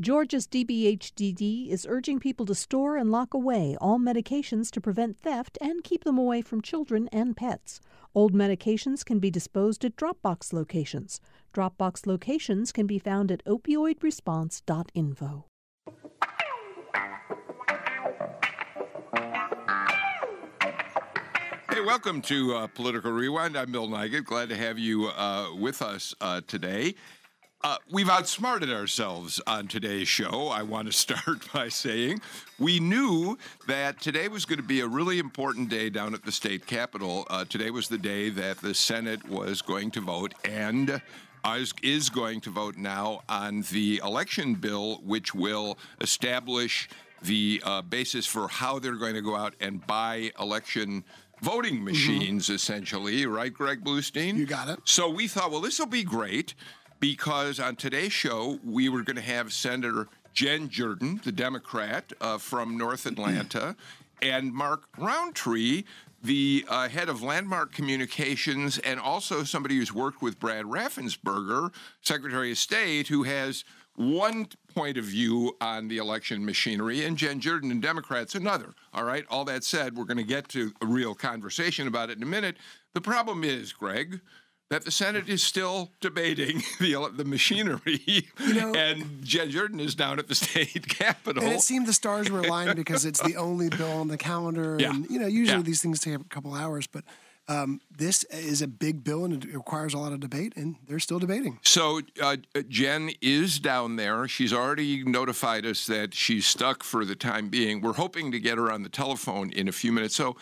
Georgia's DBHDD is urging people to store and lock away all medications to prevent theft and keep them away from children and pets. Old medications can be disposed at Dropbox locations. Dropbox locations can be found at opioidresponse.info. Hey, welcome to uh, Political Rewind. I'm Bill Nigut. Glad to have you uh, with us uh, today. Uh, we've outsmarted ourselves on today's show. I want to start by saying we knew that today was going to be a really important day down at the state capitol. Uh, today was the day that the Senate was going to vote and is going to vote now on the election bill, which will establish the uh, basis for how they're going to go out and buy election voting mm-hmm. machines, mm-hmm. essentially, right, Greg Bluestein? You got it. So we thought, well, this will be great because on today's show, we were going to have Senator Jen Jordan, the Democrat uh, from North Atlanta, and Mark Rountree, the uh, head of Landmark Communications, and also somebody who's worked with Brad Raffensperger, Secretary of State, who has one point of view on the election machinery, and Jen Jordan and Democrats another. All right. All that said, we're going to get to a real conversation about it in a minute. The problem is, Greg, that the Senate is still debating the the machinery, you know, and Jen Jordan is down at the state capitol. And it seemed the stars were aligned because it's the only bill on the calendar. Yeah. And you know, usually yeah. these things take a couple hours, but um, this is a big bill and it requires a lot of debate, and they're still debating. So uh, Jen is down there. She's already notified us that she's stuck for the time being. We're hoping to get her on the telephone in a few minutes. So.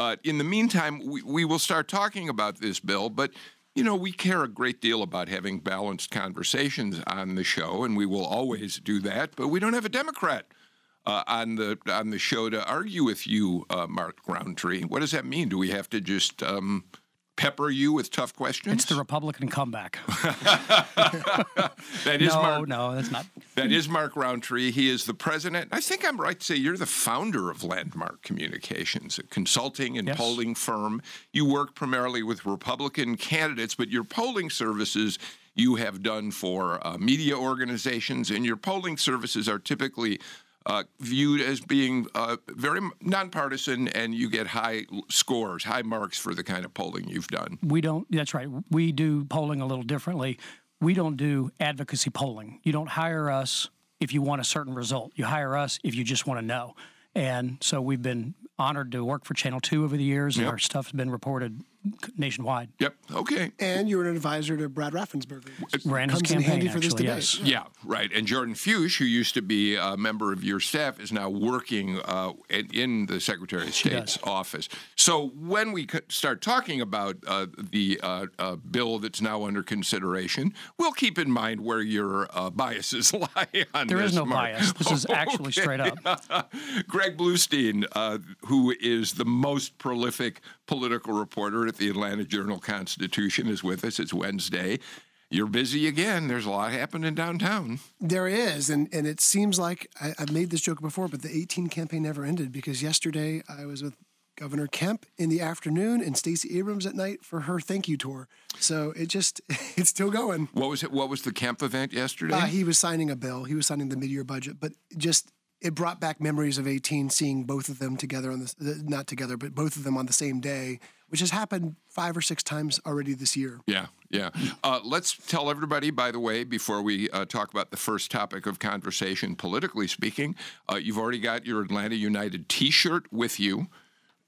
Uh, in the meantime, we, we will start talking about this bill, but you know, we care a great deal about having balanced conversations on the show, and we will always do that. But we don't have a Democrat uh, on the on the show to argue with you, uh, Mark Rountree. What does that mean? Do we have to just um, pepper you with tough questions? It's the Republican comeback. that is no, Mark. No, that's not. That is Mark Rountree. He is the president. I think I'm right to say you're the founder of Landmark Communications, a consulting and yes. polling firm. You work primarily with Republican candidates, but your polling services you have done for uh, media organizations, and your polling services are typically uh, viewed as being uh, very nonpartisan, and you get high scores, high marks for the kind of polling you've done. We don't. That's right. We do polling a little differently. We don't do advocacy polling. You don't hire us if you want a certain result. You hire us if you just want to know. And so we've been honored to work for Channel 2 over the years, and our stuff has been reported nationwide. Yep. Okay. And you were an advisor to Brad Raffensperger. Ran his campaign, for this debate. Yes. Yeah, right. And Jordan Fuchs, who used to be a member of your staff, is now working uh, in the Secretary of State's office. So when we start talking about uh, the uh, uh, bill that's now under consideration, we'll keep in mind where your uh, biases lie on there this. There is no Mark. bias. This is actually okay. straight up. Greg Bluestein, uh, who is the most prolific political reporter at the Atlanta Journal Constitution, is with us. It's Wednesday. You're busy again. There's a lot happening downtown. There is, and and it seems like I, have made this joke before, but the 18 campaign never ended because yesterday I was with Governor Kemp in the afternoon and Stacey Abrams at night for her thank you tour. So it just it's still going. What was it? What was the Kemp event yesterday? Uh, he was signing a bill. He was signing the mid-year budget, but just it brought back memories of 18 seeing both of them together on the not together but both of them on the same day which has happened five or six times already this year. Yeah yeah. Uh, let's tell everybody by the way before we uh, talk about the first topic of conversation politically speaking uh, you've already got your atlanta united t-shirt with you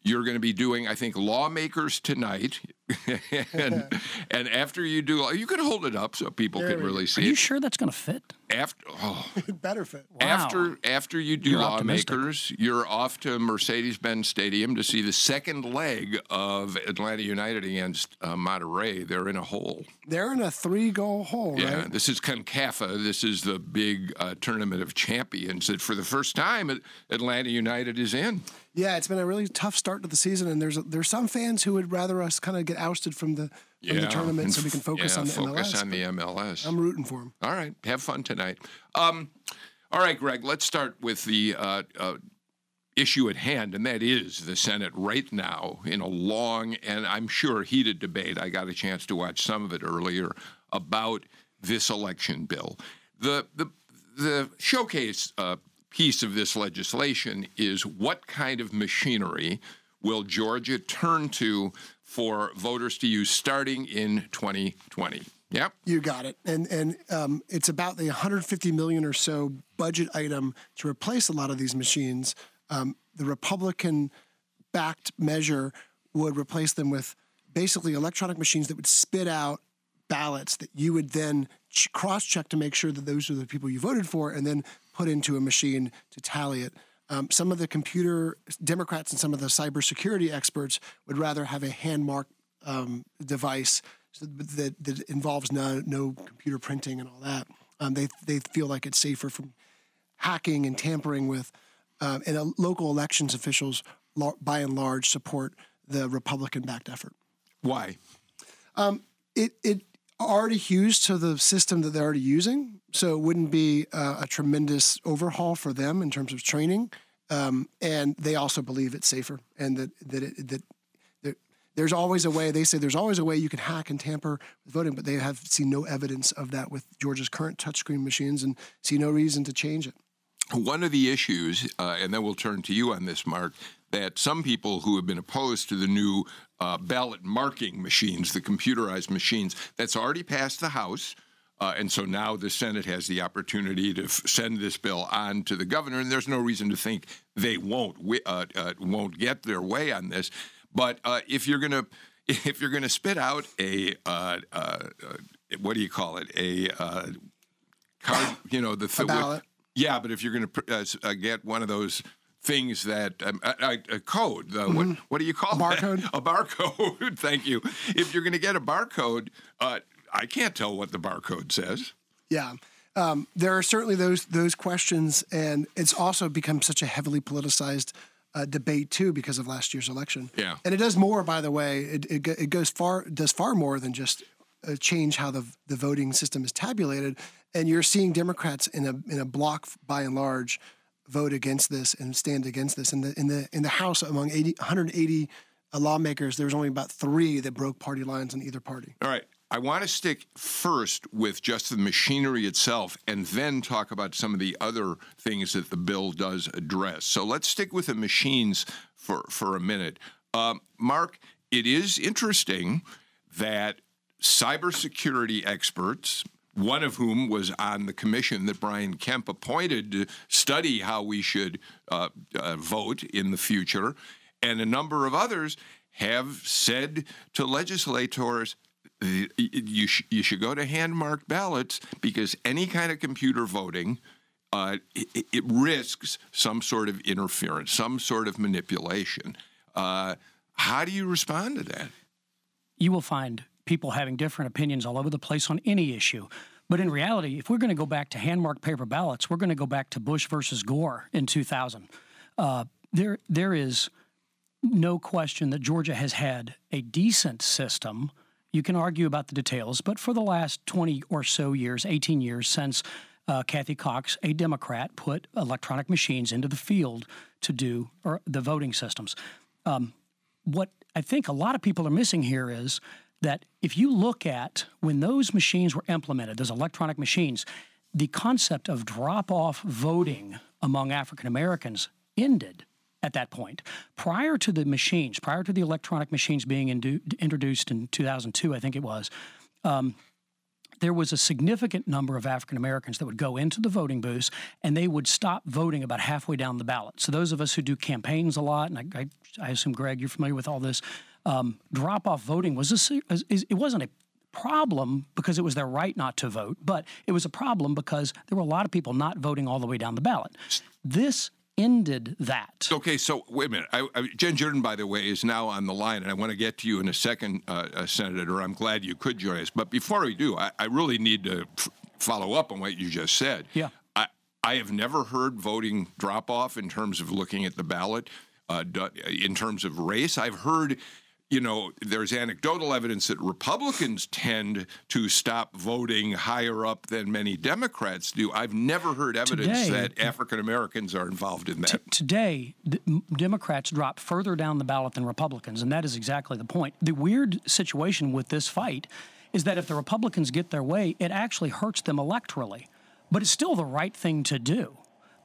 you're going to be doing, I think, lawmakers tonight, and and after you do, you can hold it up so people there can really see. Are you sure that's going to fit? After, oh, better fit. Wow. After after you do you're lawmakers, optimistic. you're off to Mercedes-Benz Stadium to see the second leg of Atlanta United against uh, Monterrey. They're in a hole. They're in a three-goal hole. Yeah, right? this is CONCACAF. This is the big uh, tournament of champions that, for the first time, Atlanta United is in. Yeah, it's been a really tough start to the season, and there's there's some fans who would rather us kind of get ousted from the from yeah, the tournament so we can focus yeah, on the focus MLS. on the MLS. I'm rooting for them. All right, have fun tonight. Um, all right, Greg. Let's start with the uh, uh, issue at hand, and that is the Senate right now in a long and I'm sure heated debate. I got a chance to watch some of it earlier about this election bill. The the the showcase uh, piece of this legislation is what kind of machinery will Georgia turn to for voters to use starting in 2020? Yep. You got it. And and um, it's about the 150 million or so budget item to replace a lot of these machines. Um, the Republican backed measure would replace them with basically electronic machines that would spit out ballots that you would then ch- cross check to make sure that those are the people you voted for and then put into a machine to tally it. Um, some of the computer Democrats and some of the cybersecurity experts would rather have a hand mark um, device that, that involves no, no computer printing and all that. Um, they, they feel like it's safer from hacking and tampering with. Uh, and uh, local elections officials, by and large, support the Republican backed effort. Why? Um, it, it already used to the system that they're already using. So it wouldn't be uh, a tremendous overhaul for them in terms of training. Um, and they also believe it's safer and that, that, it, that there's always a way. They say there's always a way you can hack and tamper with voting, but they have seen no evidence of that with Georgia's current touchscreen machines and see no reason to change it. One of the issues, uh, and then we'll turn to you on this, Mark, that some people who have been opposed to the new uh, ballot marking machines, the computerized machines, that's already passed the House. Uh, and so now the Senate has the opportunity to f- send this bill on to the governor, and there's no reason to think they won't uh, uh, won't get their way on this. But uh, if you're gonna if you're gonna spit out a uh, uh, uh what do you call it a uh, card, you know the th- ballot. yeah, but if you're gonna uh, get one of those things that um, a, a, code. Uh, mm-hmm. what, what do you call a barcode? That? A barcode. Thank you. If you're going to get a barcode, uh, I can't tell what the barcode says. Yeah. Um, there are certainly those those questions, and it's also become such a heavily politicized uh, debate too because of last year's election. Yeah, and it does more. By the way, it, it, it goes far does far more than just uh, change how the the voting system is tabulated. And you're seeing Democrats in a in a block by and large vote against this and stand against this. In the in the in the House, among 80, 180 uh, lawmakers, there was only about three that broke party lines on either party. All right. I want to stick first with just the machinery itself and then talk about some of the other things that the bill does address. So let's stick with the machines for, for a minute. Um, Mark, it is interesting that cybersecurity experts, one of whom was on the commission that Brian Kemp appointed to study how we should uh, uh, vote in the future, and a number of others have said to legislators you, sh- you should go to hand marked ballots because any kind of computer voting uh, it, it, risks some sort of interference, some sort of manipulation. Uh, how do you respond to that? You will find people having different opinions all over the place on any issue. But in reality, if we're going to go back to hand marked paper ballots, we're going to go back to Bush versus Gore in 2000. Uh, there, there is no question that Georgia has had a decent system you can argue about the details, but for the last 20 or so years, 18 years since uh, Cathy Cox, a Democrat, put electronic machines into the field to do the voting systems. Um, what I think a lot of people are missing here is that if you look at when those machines were implemented, those electronic machines, the concept of drop off voting among African Americans ended at that point. Prior to the machines, prior to the electronic machines being indu- introduced in 2002, I think it was, um, there was a significant number of African Americans that would go into the voting booths and they would stop voting about halfway down the ballot. So, those of us who do campaigns a lot, and I, I, I assume, Greg, you're familiar with all this, um, drop off voting was a, it wasn't a problem because it was their right not to vote, but it was a problem because there were a lot of people not voting all the way down the ballot. This ended that. Okay, so wait a minute. I, I, Jen Jordan, by the way, is now on the line, and I want to get to you in a second, uh, uh, Senator. I'm glad you could join us. But before we do, I, I really need to f- follow up on what you just said. Yeah. I, I have never heard voting drop off in terms of looking at the ballot. Uh, in terms of race, I've heard you know, there's anecdotal evidence that Republicans tend to stop voting higher up than many Democrats do. I've never heard evidence today, that African Americans are involved in that. T- today, Democrats drop further down the ballot than Republicans, and that is exactly the point. The weird situation with this fight is that if the Republicans get their way, it actually hurts them electorally but it's still the right thing to do.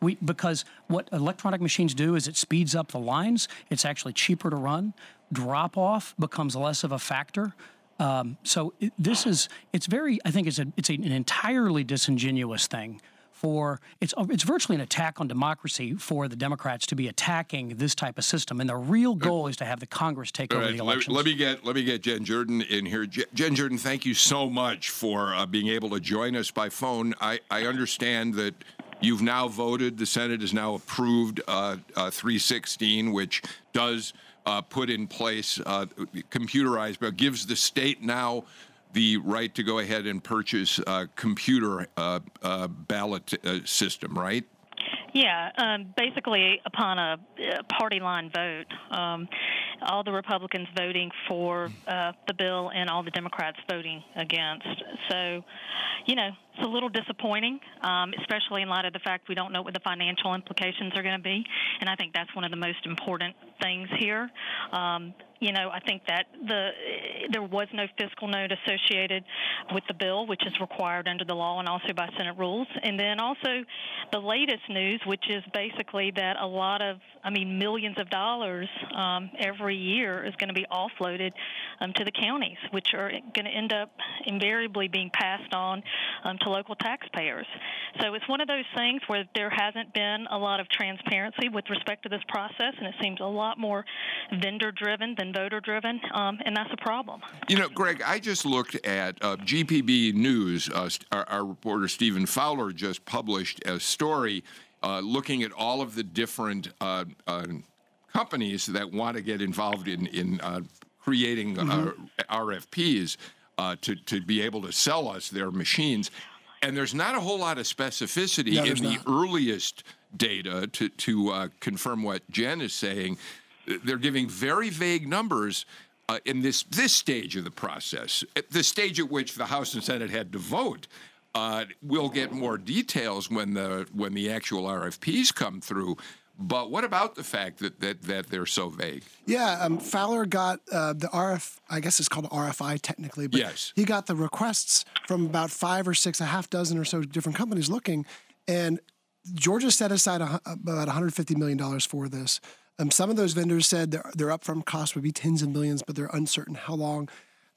We, because what electronic machines do is it speeds up the lines. It's actually cheaper to run. Drop off becomes less of a factor. Um, so it, this is it's very I think it's a it's a, an entirely disingenuous thing for it's it's virtually an attack on democracy for the Democrats to be attacking this type of system, and the real goal is to have the Congress take All over right, the let, elections. let me get let me get Jen Jordan in here. Je- Jen Jordan, thank you so much for uh, being able to join us by phone. I, I understand that you've now voted. The Senate has now approved uh, uh, 316, which does uh, put in place uh, computerized, but gives the state now the right to go ahead and purchase a computer uh, uh, ballot uh, system, right? Yeah, um, basically, upon a, a party line vote, um, all the Republicans voting for uh, the bill and all the Democrats voting against. So, you know, it's a little disappointing, um, especially in light of the fact we don't know what the financial implications are going to be. And I think that's one of the most important things here. Um, you know, I think that the there was no fiscal note associated with the bill, which is required under the law and also by Senate rules. And then also the latest news, which is basically that a lot of, I mean, millions of dollars um, every year is going to be offloaded um, to the counties, which are going to end up invariably being passed on um, to local taxpayers. So it's one of those things where there hasn't been a lot of transparency with respect to this process, and it seems a lot more vendor driven than voter driven, um, and that's a problem. You know, Greg, I just looked at uh, GPB News. Uh, our, our, reporter Stephen Fowler just published a story uh, looking at all of the different uh, uh, companies that want to get involved in in uh, creating mm-hmm. RFPs to to be able to sell us their machines. And there's not a whole lot of specificity no, in the not. earliest data to to confirm what Jen is saying they're giving very vague numbers uh, in this this stage of the process, at the stage at which the House and Senate had to vote. Uh, we'll get more details when the when the actual RFPs come through. But what about the fact that that, that they're so vague? Yeah, um, Fowler got uh, the RF. I guess it's called RFI technically, but yes. he got the requests from about five or six, a half dozen or so different companies looking, and Georgia set aside a, about 150 million dollars for this. Um, some of those vendors said their, their upfront cost would be tens of millions, but they're uncertain how long,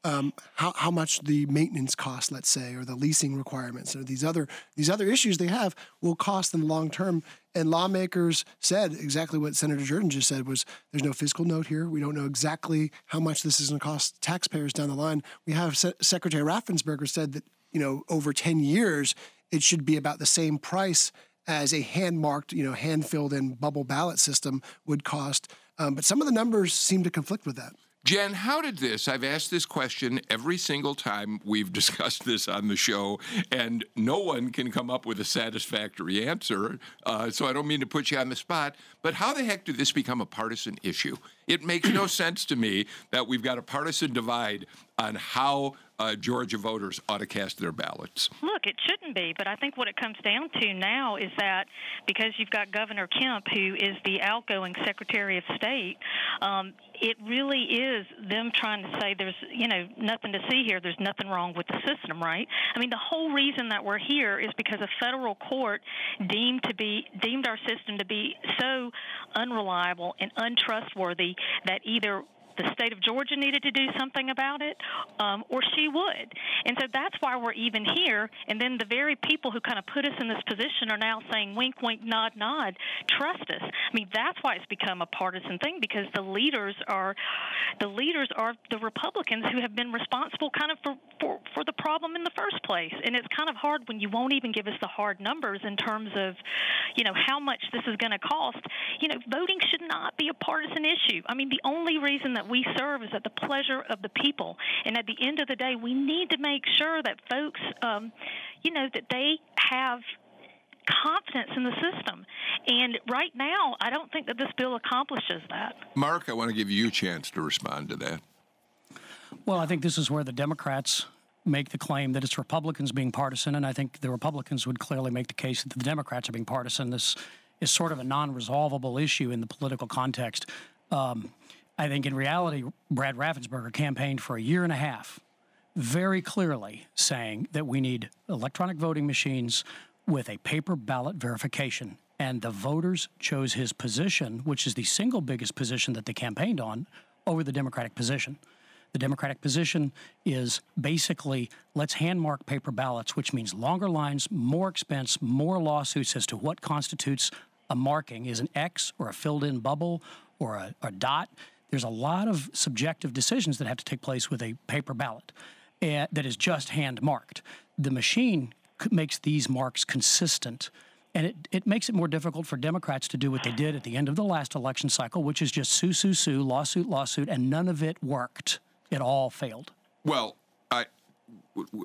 um, how, how much the maintenance cost, let's say, or the leasing requirements, or these other these other issues they have will cost them long term. And lawmakers said exactly what Senator Jordan just said was there's no fiscal note here. We don't know exactly how much this is going to cost taxpayers down the line. We have Se- Secretary Raffensperger said that you know over 10 years it should be about the same price as a hand marked, you know, hand filled in bubble ballot system would cost. Um, but some of the numbers seem to conflict with that. Jen, how did this? I've asked this question every single time we've discussed this on the show, and no one can come up with a satisfactory answer. Uh, so I don't mean to put you on the spot, but how the heck did this become a partisan issue? It makes no sense to me that we've got a partisan divide on how uh, Georgia voters ought to cast their ballots. Look, it shouldn't be, but I think what it comes down to now is that because you've got Governor Kemp, who is the outgoing Secretary of State, um, it really is them trying to say there's you know nothing to see here. There's nothing wrong with the system, right? I mean, the whole reason that we're here is because a federal court deemed to be deemed our system to be so unreliable and untrustworthy that either the state of Georgia needed to do something about it, um, or she would. And so that's why we're even here. And then the very people who kind of put us in this position are now saying, wink, wink, nod, nod, trust us. I mean, that's why it's become a partisan thing because the leaders are the leaders are the Republicans who have been responsible kind of for, for, for the problem in the first place. And it's kind of hard when you won't even give us the hard numbers in terms of, you know, how much this is going to cost. You know, voting should not be a partisan issue. I mean, the only reason that we serve is at the pleasure of the people. And at the end of the day, we need to make sure that folks, um, you know, that they have confidence in the system. And right now, I don't think that this bill accomplishes that. Mark, I want to give you a chance to respond to that. Well, I think this is where the Democrats make the claim that it's Republicans being partisan, and I think the Republicans would clearly make the case that the Democrats are being partisan. This is sort of a non resolvable issue in the political context. Um, I think in reality, Brad Raffensperger campaigned for a year and a half, very clearly saying that we need electronic voting machines. with a paper ballot verification. And the voters chose his position, which is the single biggest position that they campaigned on, over the Democratic position. The Democratic position is basically let's hand mark paper ballots, which means longer lines, more expense, more lawsuits as to what constitutes a marking. Is an X or a filled in bubble or a, a dot? There's a lot of subjective decisions that have to take place with a paper ballot uh, that is just hand marked. The machine makes these marks consistent. And it, it makes it more difficult for Democrats to do what they did at the end of the last election cycle, which is just sue, sue, sue, lawsuit, lawsuit, and none of it worked. It all failed. Well,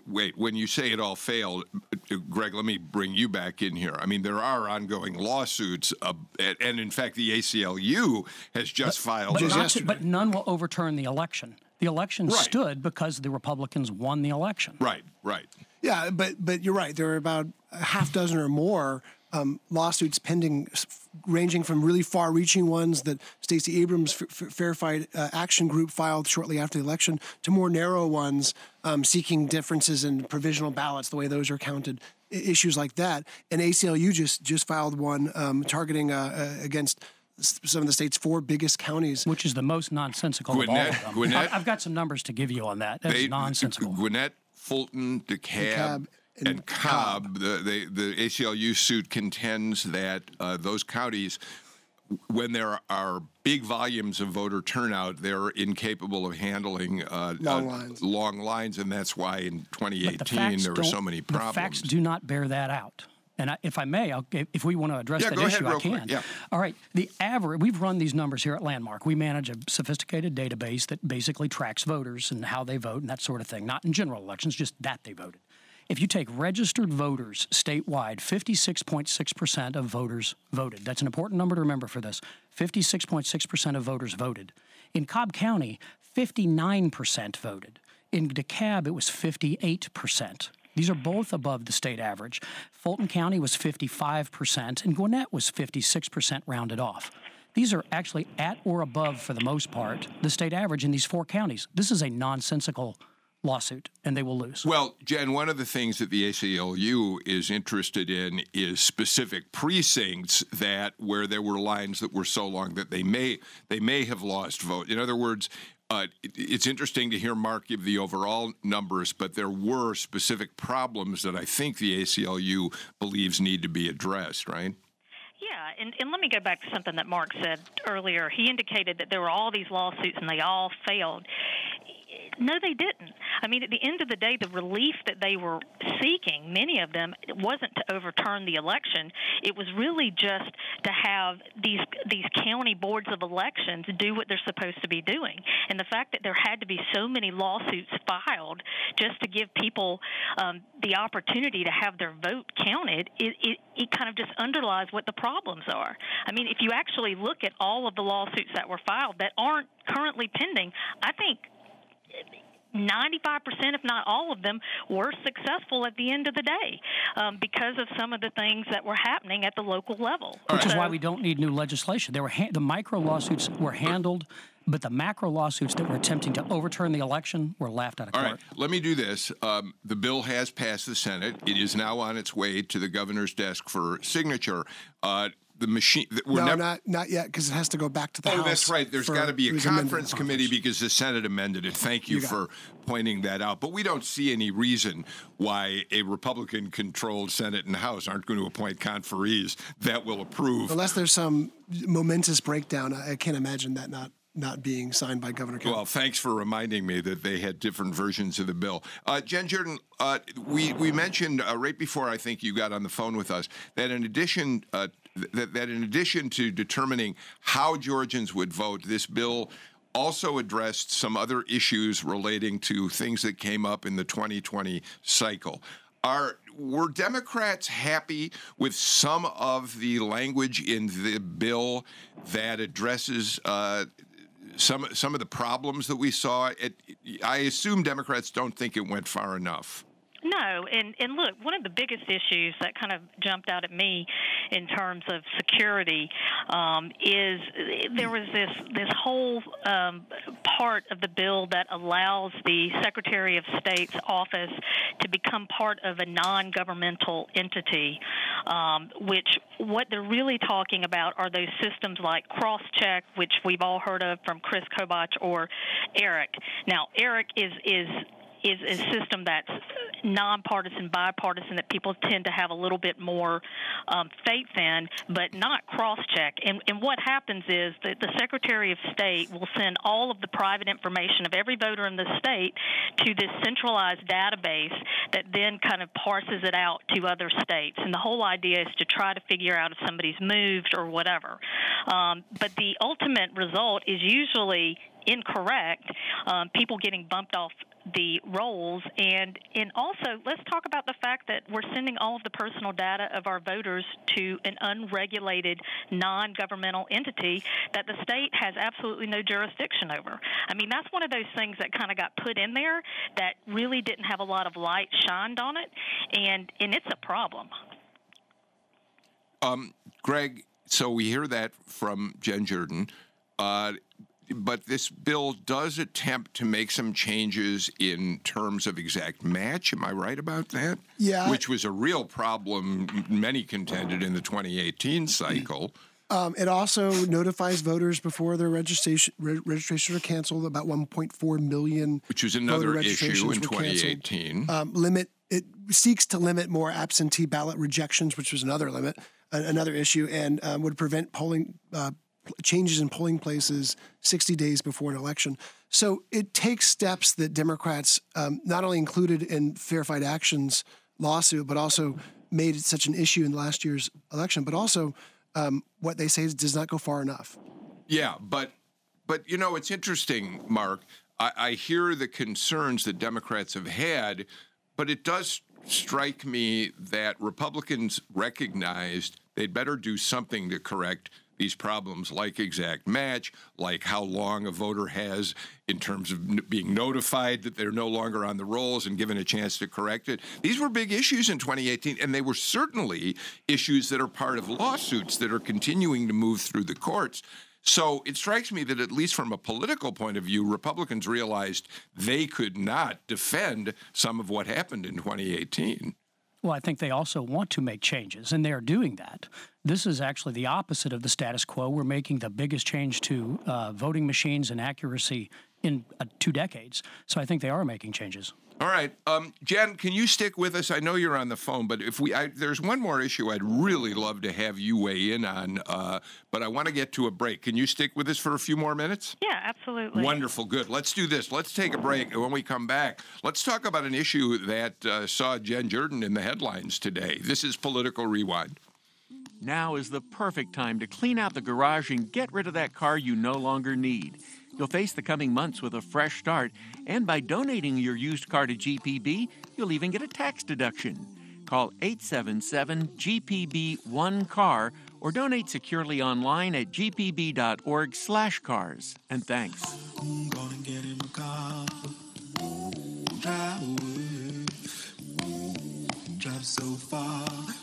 wait. When you say it all failed, uh, Greg, let me bring you back in here. I mean, there are ongoing lawsuits, uh, and in fact, the ACLU has just but, filed. But, to, but, none will overturn the election. The election right. stood because the Republicans won the election. Right. Right. Yeah, but but you're right. There are about a half dozen or more um, lawsuits pending, ranging from really far-reaching ones that Stacey Abrams' F- Fair Fight uh, Action Group filed shortly after the election, to more narrow ones um, seeking differences in provisional ballots, the way those are counted, issues like that. And ACLU just just filed one um, targeting uh, uh, against some of the state's four biggest counties. Which is the most nonsensical Gwinnett, of all of them. Gwinnett, I've got some numbers to give you on that. That's they, nonsensical. Gwinnett, Fulton, DeKalb, DeKalb and, and Cobb, Cobb. The, the, the ACLU suit contends that uh, those counties, when there are big volumes of voter turnout, they're incapable of handling uh, long, uh, lines. long lines, and that's why in 2018 the there were so many problems. The facts do not bear that out. And I, if I may, I'll, if we want to address yeah, that issue, ahead, I can. Quick, yeah. All right. The average, we've run these numbers here at Landmark. We manage a sophisticated database that basically tracks voters and how they vote and that sort of thing. Not in general elections, just that they voted. If you take registered voters statewide, 56.6% of voters voted. That's an important number to remember for this. 56.6% of voters voted. In Cobb County, 59% voted. In DeKalb, it was 58%. These are both above the state average. Fulton County was 55%, and Gwinnett was 56% rounded off. These are actually at or above, for the most part, the state average in these four counties. This is a nonsensical lawsuit, and they will lose. Well, Jen, one of the things that the ACLU is interested in is specific precincts that where there were lines that were so long that they may they may have lost vote. In other words, uh, it's interesting to hear Mark give the overall numbers, but there were specific problems that I think the ACLU believes need to be addressed, right? Yeah, and, and let me go back to something that Mark said earlier. He indicated that there were all these lawsuits and they all failed. No, they didn't. I mean, at the end of the day, the relief that they were seeking, many of them, wasn't to overturn the election. It was really just to have these these county boards of elections do what they're supposed to be doing. And the fact that there had to be so many lawsuits filed just to give people um, the opportunity to have their vote counted, it, it it kind of just underlies what the problems are. I mean, if you actually look at all of the lawsuits that were filed that aren't currently pending, I think 95%, if not all of them, were successful at the end of the day um, because of some of the things that were happening at the local level. Which so, is why we don't need new legislation. There were ha- the micro lawsuits were handled, but the macro lawsuits that were attempting to overturn the election were laughed out of court. All right, let me do this. Um, the bill has passed the Senate. It is now on its way to the governor's desk for signature. Uh, the machine. We're no, never, not not yet because it has to go back to the oh, House. that's right. There's got to be a conference committee because the Senate amended it. Thank you, you for pointing that out. But we don't see any reason why a Republican-controlled Senate and House aren't going to appoint conferees that will approve. Unless there's some momentous breakdown, I can't imagine that not not being signed by Governor Kemp. Well, thanks for reminding me that they had different versions of the bill. Uh, Jen Jordan, uh, we, we mentioned uh, right before I think you got on the phone with us that in addition uh, that, that in addition to determining how Georgians would vote, this bill also addressed some other issues relating to things that came up in the 2020 cycle. Are were Democrats happy with some of the language in the bill that addresses uh, some some of the problems that we saw? It, I assume Democrats don't think it went far enough. No, and and look, one of the biggest issues that kind of jumped out at me in terms of security um, is there was this this whole um, part of the bill that allows the Secretary of State's office to become part of a non-governmental entity, um, which what they're really talking about are those systems like CrossCheck, which we've all heard of from Chris Kobach or ERIC. Now, ERIC is is is a system that's nonpartisan, bipartisan, that people tend to have a little bit more um, faith in, but not cross-check. And, and what happens is that the Secretary of State will send all of the private information of every voter in the state to this centralized database that then kind of parses it out to other states. And the whole idea is to try to figure out if somebody's moved or whatever. Um, but the ultimate result is usually incorrect, um, people getting bumped off the rolls and and also let's talk about the fact that we're sending all of the personal data of our voters to an unregulated, non-governmental entity that the state has absolutely no jurisdiction over. I mean, that's one of those things that kind of got put in there that really didn't have a lot of light shined on it, and and it's a problem. Um, Greg, so we hear that from Jen Jordan. Uh, but this bill does attempt to make some changes in terms of exact match. Am I right about that? Yeah. Which was a real problem, many contended in the 2018 cycle. Um, it also notifies voters before their registration re- registrations are canceled. About 1.4 million, which was another issue in 2018. Um, limit it seeks to limit more absentee ballot rejections, which was another limit, another issue, and um, would prevent polling uh, changes in polling places 60 days before an election. So it takes steps that Democrats um, not only included in Fair Fight Actions lawsuit, but also made it such an issue in last year's election, but also um, what they say does not go far enough. Yeah, but but you know it's interesting, Mark. I, I hear the concerns that Democrats have had, but it does strike me that Republicans recognized they'd better do something to correct these problems like exact match, like how long a voter has in terms of being notified that they're no longer on the rolls and given a chance to correct it. These were big issues in 2018, and they were certainly issues that are part of lawsuits that are continuing to move through the courts. So it strikes me that, at least from a political point of view, Republicans realized they could not defend some of what happened in 2018. Well, I think they also want to make changes, and they are doing that. This is actually the opposite of the status quo. We're making the biggest change to uh, voting machines and accuracy in uh, two decades. So I think they are making changes. All right, um, Jen, can you stick with us? I know you're on the phone, but if we, I, there's one more issue I'd really love to have you weigh in on, uh, but I want to get to a break. Can you stick with us for a few more minutes? Yeah, absolutely. Wonderful, good. Let's do this. Let's take a break, and when we come back, let's talk about an issue that uh, saw Jen Jordan in the headlines today. This is Political Rewind. Now is the perfect time to clean out the garage and get rid of that car you no longer need. You'll face the coming months with a fresh start, and by donating your used car to GPB, you'll even get a tax deduction. Call 877 GPB 1 car or donate securely online at gpb.org/slash cars. And thanks. So far.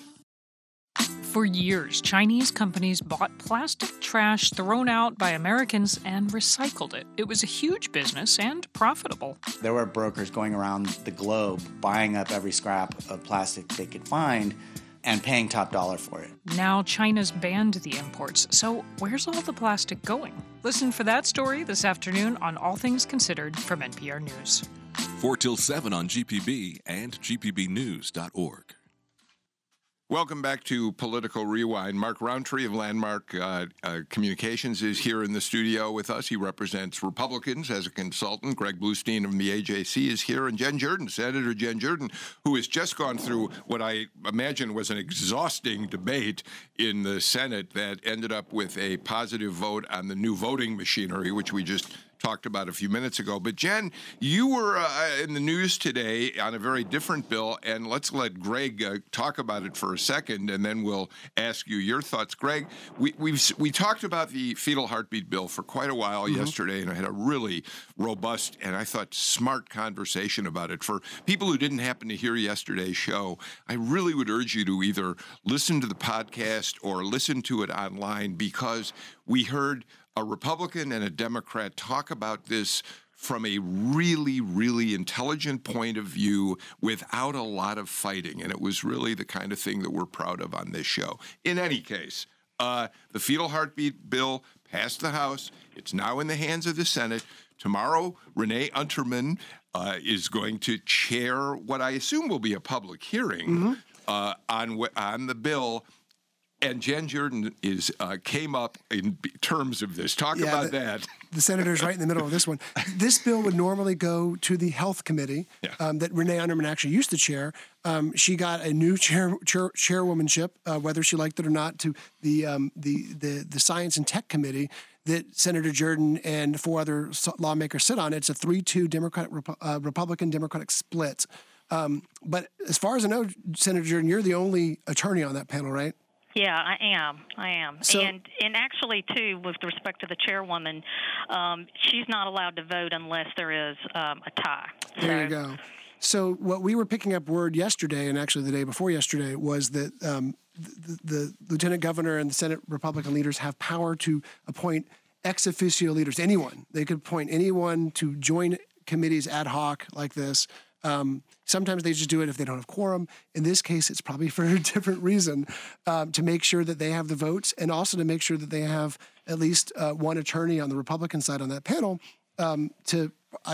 For years, Chinese companies bought plastic trash thrown out by Americans and recycled it. It was a huge business and profitable. There were brokers going around the globe buying up every scrap of plastic they could find and paying top dollar for it. Now China's banned the imports, so where's all the plastic going? Listen for that story this afternoon on All Things Considered from NPR News. 4 till 7 on GPB and GPBnews.org. Welcome back to Political Rewind. Mark Rountree of Landmark uh, uh, Communications is here in the studio with us. He represents Republicans as a consultant. Greg Bluestein of the AJC is here, and Jen Jordan, Senator Jen Jordan, who has just gone through what I imagine was an exhausting debate in the Senate that ended up with a positive vote on the new voting machinery, which we just talked about a few minutes ago. But Jen, you were uh, in the news today on a very different bill, and let's let Greg uh, talk about it for a second, and then we'll ask you your thoughts. Greg, we we've we talked about the fetal heartbeat bill for quite a while mm-hmm. yesterday, and I had a really robust and I thought smart conversation about it. For people who didn't happen to hear yesterday's show, I really would urge you to either listen to the podcast or listen to it online because we heard a Republican and a Democrat talk about this from a really, really intelligent point of view without a lot of fighting. And it was really the kind of thing that we're proud of on this show. In any case, uh, the fetal heartbeat bill passed the House. It's now in the hands of the Senate. Tomorrow, Renee Unterman uh, is going to chair what I assume will be a public hearing mm-hmm. uh, on on the bill and Jen Jordan is uh, came up in terms of this. Talk yeah, about the, that. The senator's right in the middle of this one. This bill would normally go to the health committee yeah. um, that Renee Unterman actually used to chair. Um, she got a new chair, chair chairwomanship, uh, whether she liked it or not, to the, um, the the the science and tech committee that Senator Jordan and four other lawmakers sit on. It's a three-two Democratic uh, Republican Democratic split. Um, but as far as I know, Senator Jordan, you're the only attorney on that panel, right? Yeah, I am. I am. So, and and actually, too, with respect to the chairwoman, um, she's not allowed to vote unless there is um, a tie. There so, you go. So what we were picking up word yesterday, and actually the day before yesterday, was that um, the, the, lieutenant governor and the Senate Republican leaders have power to appoint ex officio leaders. Anyone they could appoint anyone to join committees ad hoc like this. Um, sometimes they just do it if they don't have quorum. In this case, it's probably for a different reason um, to make sure that they have the votes and also to make sure that they have at least uh, one attorney on the Republican side on that panel um, to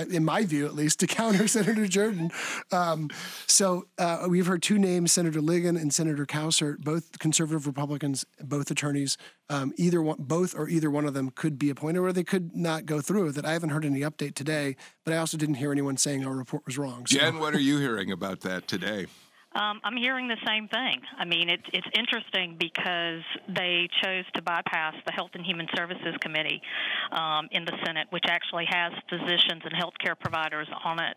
in my view at least, to counter Senator Jordan. Um, so uh, we've heard two names, Senator Ligon and Senator Cowsert, both conservative Republicans, both attorneys. Um, either one, both or either one of them could be appointed, or they could not go through with it. I haven't heard any update today, but I also didn't hear anyone saying our report was wrong. So. Jen, what are you hearing about that today? Um, I'm hearing the same thing. I mean, it's it's interesting because they chose to bypass the Health and Human Services Committee um, in the Senate, which actually has physicians and healthcare providers on it,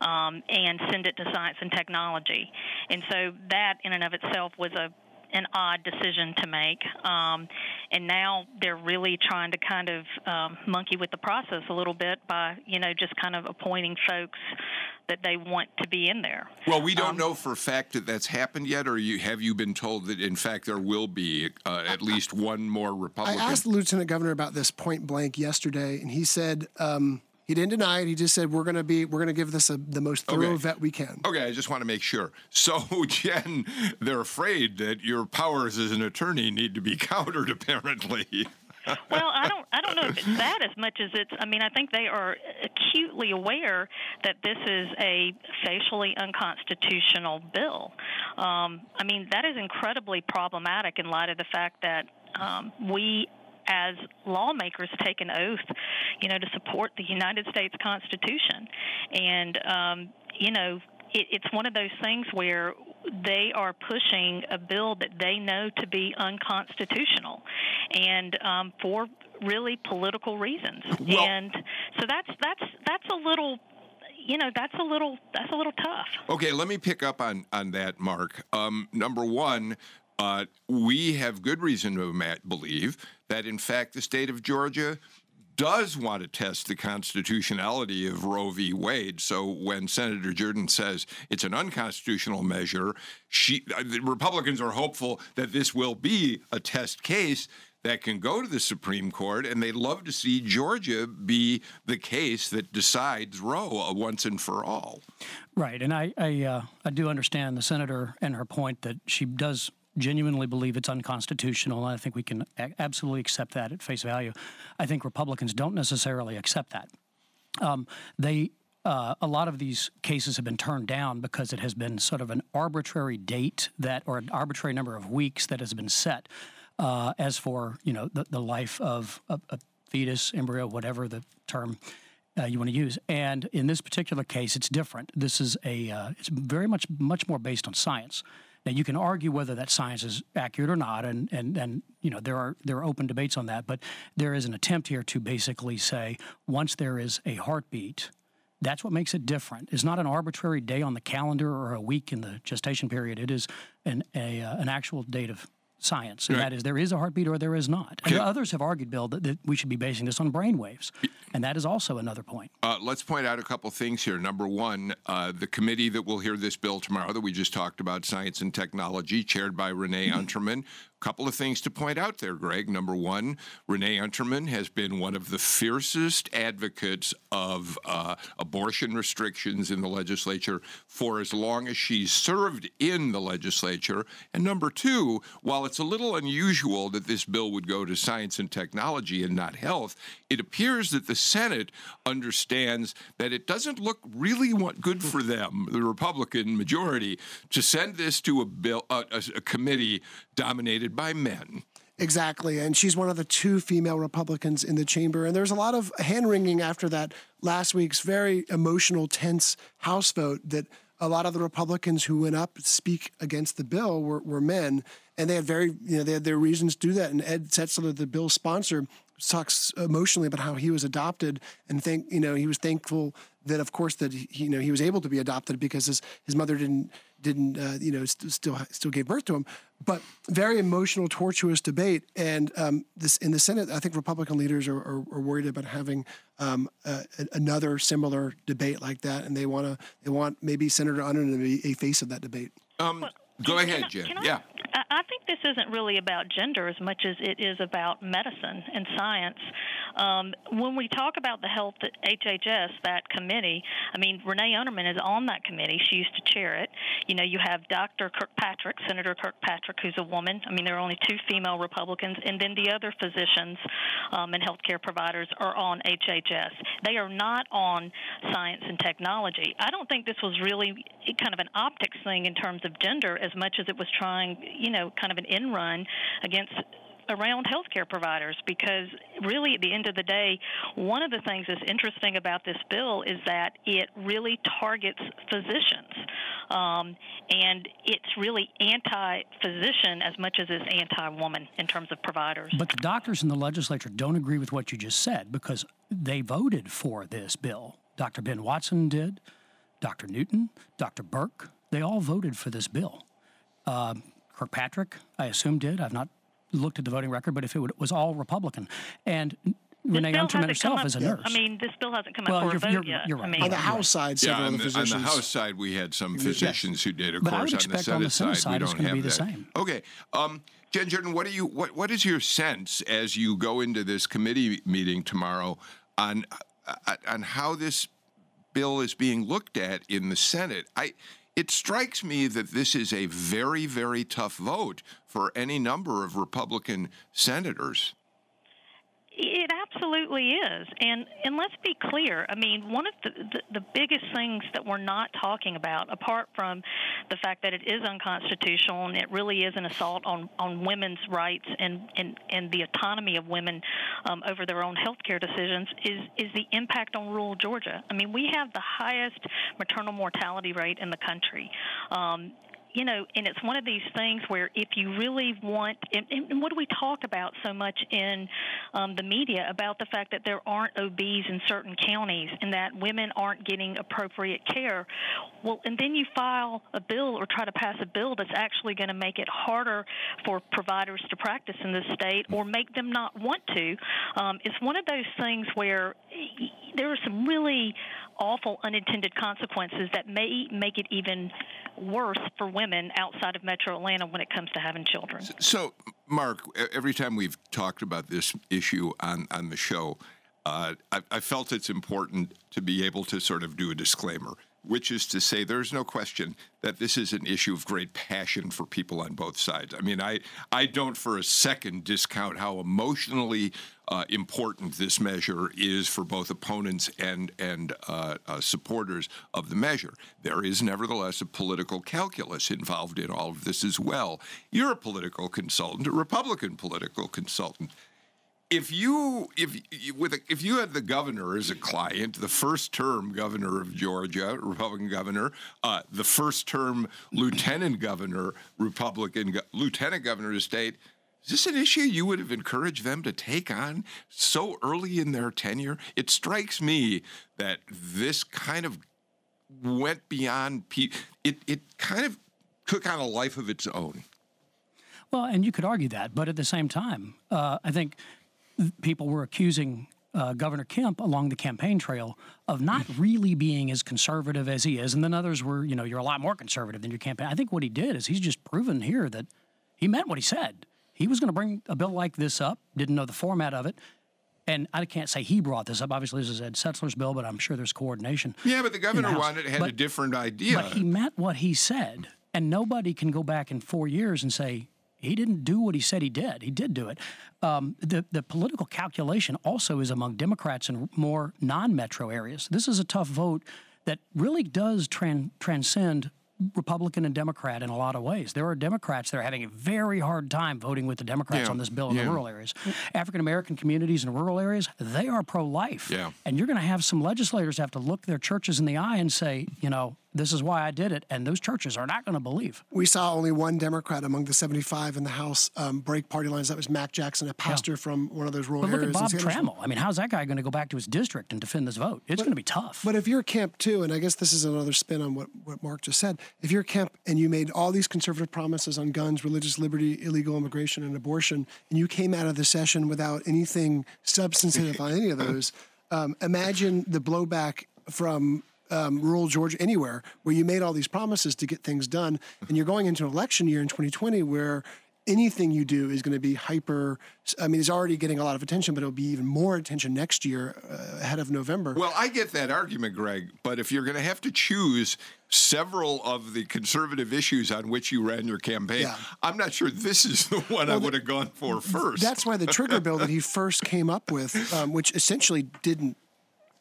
um, and send it to Science and Technology. And so that, in and of itself, was a an odd decision to make. Um, and now they're really trying to kind of um, monkey with the process a little bit by, you know, just kind of appointing folks that they want to be in there. Well, we don't um, know for a fact that that's happened yet, or you have you been told that in fact there will be uh, at least one more Republican? I asked the lieutenant governor about this point blank yesterday, and he said. Um, he didn't deny it. He just said we're going to be we're going to give this a, the most thorough okay. vet we can. Okay, I just want to make sure. So, Jen, they're afraid that your powers as an attorney need to be countered. Apparently well, I don't I don't know if it's that as much as it's I mean, I think they are acutely aware that this is a facially unconstitutional bill. Um, I mean, that is incredibly problematic in light of the fact that um, we as lawmakers take an oath, you know, to support the United States Constitution. And, um, you know, it, it's one of those things where they are pushing a bill that they know to be unconstitutional, and um, for really political reasons. Well, and so that's that's that's a little you know that's a little that's a little tough. Okay, let me pick up on on that, Mark. Um, number one, uh, we have good reason to believe that in fact the state of Georgia does want to test the constitutionality of Roe v. Wade. So when Senator Jordan says it's an unconstitutional measure, she, uh, the Republicans are hopeful that this will be a test case that can go to the Supreme Court, and they'd love to see Georgia be the case that decides Roe once and for all. Right, and I I, uh, I do understand the senator and her point that she does genuinely believe it's unconstitutional. I think we can a- absolutely accept that at face value. I think Republicans don't necessarily accept that. Um, they uh, a lot of these cases have been turned down because it has been sort of an arbitrary date that, or an arbitrary number of weeks that has been set uh, as for you know the, the life of a, a fetus, embryo, whatever the term uh, you want to use. And in this particular case, it's different. This is a uh, it's very much much more based on science Now you can argue whether that science is accurate or not, and and and you know there are there are open debates on that. But there is an attempt here to basically say once there is a heartbeat, that's what makes it different. It's not an arbitrary day on the calendar or a week in the gestation period. It is an a, uh, an actual date of science, and Right. that is there is a heartbeat or there is not. And others have argued, Bill, that, that we should be basing this on brain waves, and that is also another point. Uh, let's point out a couple things here. Number one, uh, the committee that will hear this bill tomorrow that we just talked about, Science and Technology, chaired by Renee Unterman. Couple of things to point out there, Greg. Number one, Renee Unterman has been one of the fiercest advocates of uh, abortion restrictions in the legislature for as long as she's served in the legislature. And number two, while it's a little unusual that this bill would go to science and technology and not health, it appears that the Senate understands that it doesn't look really good for them, the Republican majority, to send this to a bill, a, a, a committee dominated by men. Exactly. And she's one of the two female Republicans in the chamber. And there's a lot of hand wringing after that last week's very emotional, tense House vote that a lot of the Republicans who went up speak against the bill were, were men. And they had very, you know, they had their reasons to do that. And Ed Setzler, the bill's sponsor, talks emotionally about how he was adopted and think, you know, he was thankful that, of course, that he, you know, he was able to be adopted because his, his mother didn't, didn't, uh, you know, st- still, still gave birth to him. But very emotional, tortuous debate. And um, this in the Senate, I think Republican leaders are, are, are worried about having um, another similar debate like that, and they want to, they want maybe Senator Unruh to be a face of that debate. Um, go ahead, can I- Jen. can I- yeah. I, think this isn't really about gender as much as it is about medicine and science. Um, when we talk about the health HHS, that committee, I mean, Renee Unterman is on that committee. She used to chair it. You know, you have Dr. Kirkpatrick, Senator Kirkpatrick, who's a woman. I mean, there are only two female Republicans, and then the other physicians um, and healthcare providers are on HHS. They are not on science and technology. I don't think this was really kind of an optics thing in terms of gender as much as it was trying, you know, kind of an in run against around healthcare providers because really at the end of the day one of the things that's interesting about this bill is that it really targets physicians um, and it's really anti-physician as much as it's anti-woman in terms of providers But the doctors in the legislature don't agree with what you just said because they voted for this bill. Dr. Ben Watson did, Dr. Newton, Dr. Burke, they all voted for this bill. Um Kirkpatrick, I assume, did. I've not looked at the voting record, but if it would- was all Republican. And Renee bill Unterman herself come is a nurse. I mean, this bill hasn't come Well, up for you're- a vote you're- yet. you're I right. mean, On the House side, Yeah, several on of the, the on the. House side, we had some physicians who did. Of But I course, would on the expect on Senate the Senate side, side we it's don't gonna have be the that. same. Okay, um, Jen Jordan, what do you what what is your sense as you go into this committee meeting tomorrow on uh, on how this bill is being looked at in the Senate? I it strikes me that this is a very very tough vote for any number of Republican senators. It absolutely is, and and let's be clear. I mean, one of the, the the biggest things that we're not talking about, apart from the fact that it is unconstitutional and it really is an assault on on women's rights and and and the autonomy of women um, over their own health care decisions, is is the impact on rural Georgia. I mean, we have the highest maternal mortality rate in the country. Um, you know, and it's one of these things where if you really want, and, and what do we talk about so much in um, the media about the fact that there aren't OBs in certain counties and that women aren't getting appropriate care? Well, and then you file a bill or try to pass a bill that's actually going to make it harder for providers to practice in the state or make them not want to. Um, it's one of those things where there are some really awful unintended consequences that may make it even worse for women outside of metro Atlanta when it comes to having children. So, Mark, every time we've talked about this issue on, on the show, uh, I, I felt it's important to be able to sort of do a disclaimer, which is to say there's no question that this is an issue of great passion for people on both sides. I mean, I, I don't for a second discount how emotionally uh, important this measure is for both opponents and, and uh, uh, supporters of the measure. There is nevertheless a political calculus involved in all of this as well. You're a political consultant, a Republican political consultant if you if with a, if you had the governor as a client, the first term governor of Georgia, Republican governor, uh, the first term lieutenant governor, Republican go- lieutenant governor of the state, is this an issue you would have encouraged them to take on so early in their tenure? It strikes me that this kind of went beyond. Pe- it it kind of took on a life of its own. Well, and you could argue that, but at the same time, uh, I think people were accusing uh, Governor Kemp along the campaign trail of not really being as conservative as he is, and then others were, you know, you're a lot more conservative than your campaign. I think what he did is he's just proven here that he meant what he said. He was going to bring a bill like this up, didn't know the format of it. And I can't say he brought this up. Obviously, this is Ed Setzler's bill, but I'm sure there's coordination. Yeah, but the governor in-house. wanted had But- a different idea. But he meant what he said, and nobody can go back in four years and say he didn't do what he said he did. He did do it. Um, the the political calculation also is among Democrats in more non-metro areas. This is a tough vote that really does tran- transcend. Republican and Democrat in a lot of ways. There are Democrats that are having a very hard time voting with the Democrats Yeah, on this bill in yeah. the rural areas. African American communities in rural areas, they are pro life. Yeah. And you're going to have some legislators have to look their churches in the eye and say, you know, this is why I did it. And those churches are not going to believe. We saw only one Democrat among the 75 in the House um, break party lines. That was Mac Jackson, a pastor from one of those rural But look at areas. in Bob Trammell. I mean, how's that guy going to go back to his district and defend this vote? It's going to be tough. But if you're Kemp too, and I guess this is another spin on what, what Mark just said, if you're Kemp and you made all these conservative promises on guns, religious liberty, illegal immigration, and abortion, and you came out of the session without anything substantive on any of those, um, imagine the blowback from um, rural Georgia, anywhere where you made all these promises to get things done, and you're going into an election year in 2020 where anything you do is going to be hyper. I mean, it's already getting a lot of attention, but it'll be even more attention next year uh, ahead of November. Well, I get that argument, Greg, but if you're going to have to choose several of the conservative issues on which you ran your campaign, Yeah. I'm not sure this is the one I would have gone for first. That's why the trigger bill that he first came up with, um, which essentially didn't,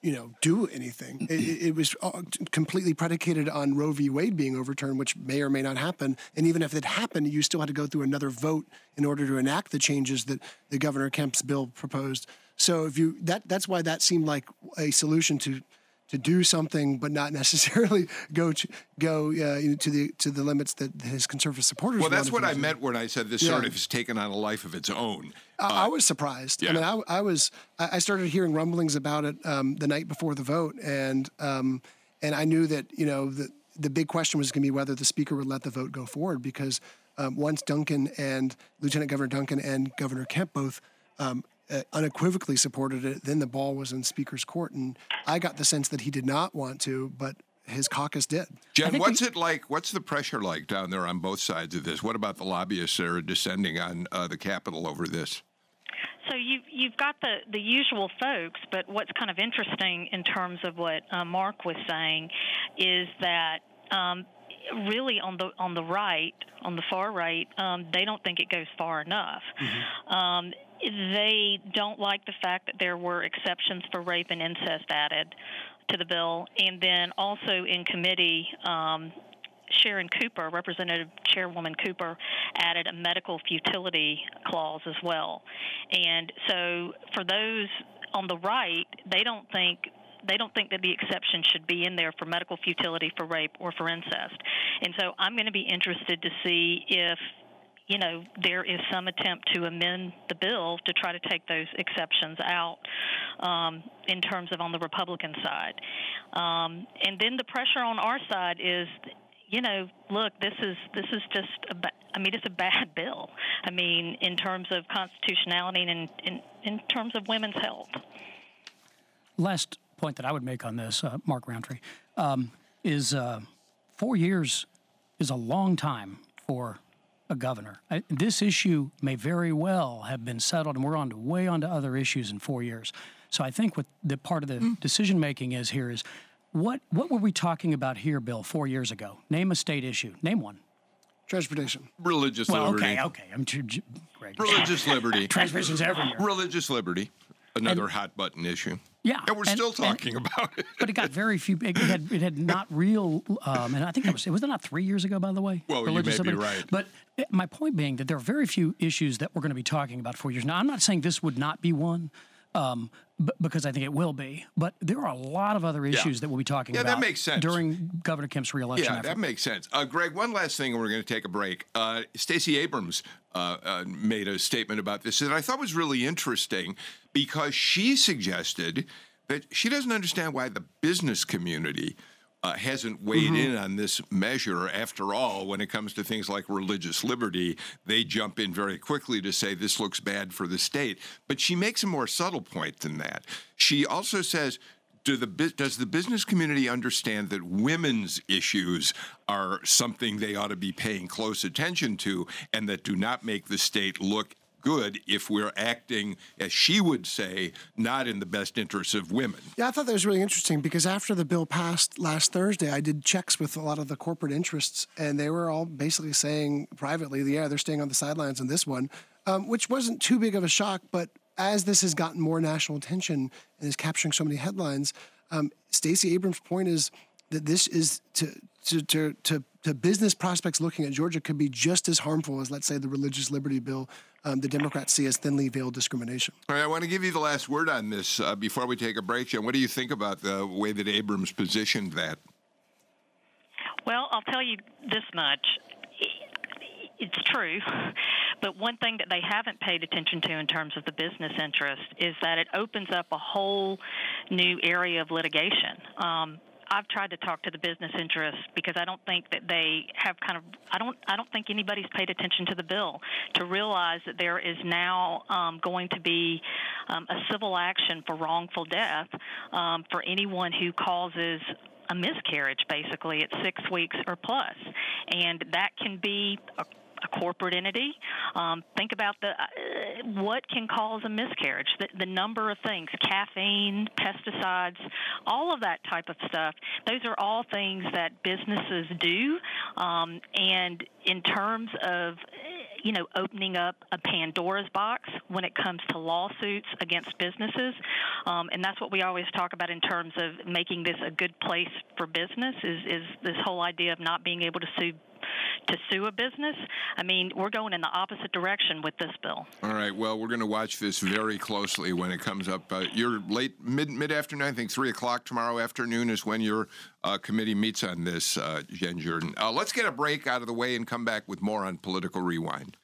you know, do anything. It, it- was uh, completely predicated on Roe v. Wade being overturned, which may or may not happen. And even if it happened, you still had to go through another vote in order to enact the changes that the Governor Kemp's bill proposed. So if you that that's why that seemed like a solution to to do something, but not necessarily go to, go uh, you know, to the to the limits that his conservative supporters. well, that's what I meant when I said this Yeah. sort of has taken on a life of its own. I, I was surprised. yeah. I mean, I, I was. I I started hearing rumblings about it um, the night before the vote, and um, and I knew that you know the the big question was going to be whether the speaker would let the vote go forward because um, once Duncan and Lieutenant Governor Duncan and Governor Kemp both. Um, uh, unequivocally supported it. Then the ball was in Speaker's court, and I got the sense that he did not want to, but his caucus did. Jen, what's it like? What's the pressure like down there on both sides of this? What about the lobbyists that are descending on uh, the Capitol over this? So you you've got the the usual folks, but what's kind of interesting in terms of what uh, Mark was saying is that. Um, Really, on the on the right, on the far right, um, they don't think it goes far enough. Um, they don't like the fact that there were exceptions for rape and incest added to the bill, and then also in committee, um, Sharon Cooper, Representative Chairwoman Cooper, added a medical futility clause as well. And so for those on the right, they don't think they don't think that the exception should be in there for medical futility for rape or for incest. And so I'm going to be interested to see if you know there is some attempt to amend the bill to try to take those exceptions out um, in terms of on the Republican side. Um, and then the pressure on our side is you know, look, this is this is just a ba- I mean, it's a bad bill. I mean, in terms of constitutionality and in in, in terms of women's health. Last point that I would make on this, uh, Mark Rountree, um, is uh, four years is a long time for a governor. I, this issue may very well have been settled, and we're on to way onto other issues in four years. So I think what the part of the mm. decision making is here is what what were we talking about here, Bill, four years ago? Name a state issue. Name one. Transportation. Religious Well, liberty. okay, okay. I'm too, Greg. Religious liberty. Transportation's everywhere. Religious liberty. Another hot button issue. Yeah, And we're and- still and- talking about it. but it got very few. It had it had not real, um, and I think that was it was not three years ago, by the way. Well, you religious may be right. But uh, my point being that there are very few issues that we're going to be talking about four years now. I'm not saying this would not be one. Um, b- because I think it will be, but there are a lot of other issues that we'll be talking Yeah, about. that makes sense. during Governor Kemp's reelection. Yeah, effort. that makes sense. Uh, Greg, one last thing, and we're going to take a break. Uh, Stacey Abrams uh, uh, made a statement about this that I thought was really interesting because she suggested that she doesn't understand why the business community uh, hasn't weighed Mhm. in on this measure. After all, when it comes to things like religious liberty, they jump in very quickly to say this looks bad for the state. But she makes a more subtle point than that. She also says, do the does the business community understand that women's issues are something they ought to be paying close attention to and that do not make the state look good if we're acting, as she would say, not in the best interests of women? Yeah, I thought that was really interesting because after the bill passed last Thursday, I did checks with a lot of the corporate interests, and they were all basically saying privately, yeah, they're staying on the sidelines on this one, um, which wasn't too big of a shock. But as this has gotten more national attention and is capturing so many headlines, um, Stacey Abrams' point is that this is to to, to to to business prospects looking at Georgia could be just as harmful as, let's say, the religious liberty bill um, the Democrats see as thinly veiled discrimination. All right, I want to give you the last word on this uh, before we take a break, Jen. What do you think about the way that Abrams positioned that? Well, I'll tell you this much. It's true. But one thing that they haven't paid attention to in terms of the business interest is that it opens up a whole new area of litigation. Um, I've tried to talk to the business interests because I don't think that they have kind of I don't I don't think anybody's paid attention to the bill to realize that there is now um, going to be um, a civil action for wrongful death um, for anyone who causes a miscarriage basically at six weeks or plus. And that can be a corporate entity. Um, think about the uh, what can cause a miscarriage. The, the number of things: caffeine, pesticides, all of that type of stuff. Those are all things that businesses do. Um, and in terms of you know, opening up a Pandora's box when it comes to lawsuits against businesses, um, and that's what we always talk about in terms of making this a good place for business. Is is this whole idea of not being able to sue to sue a business. I mean, we're going in the opposite direction with this bill. All right. Well, we're going to watch this very closely when it comes up. Uh, you're late mid mid afternoon. I think three o'clock tomorrow afternoon is when your uh, committee meets on this, uh, Jen Jordan. Uh, let's get a break out of the way and come back with more on political rewind.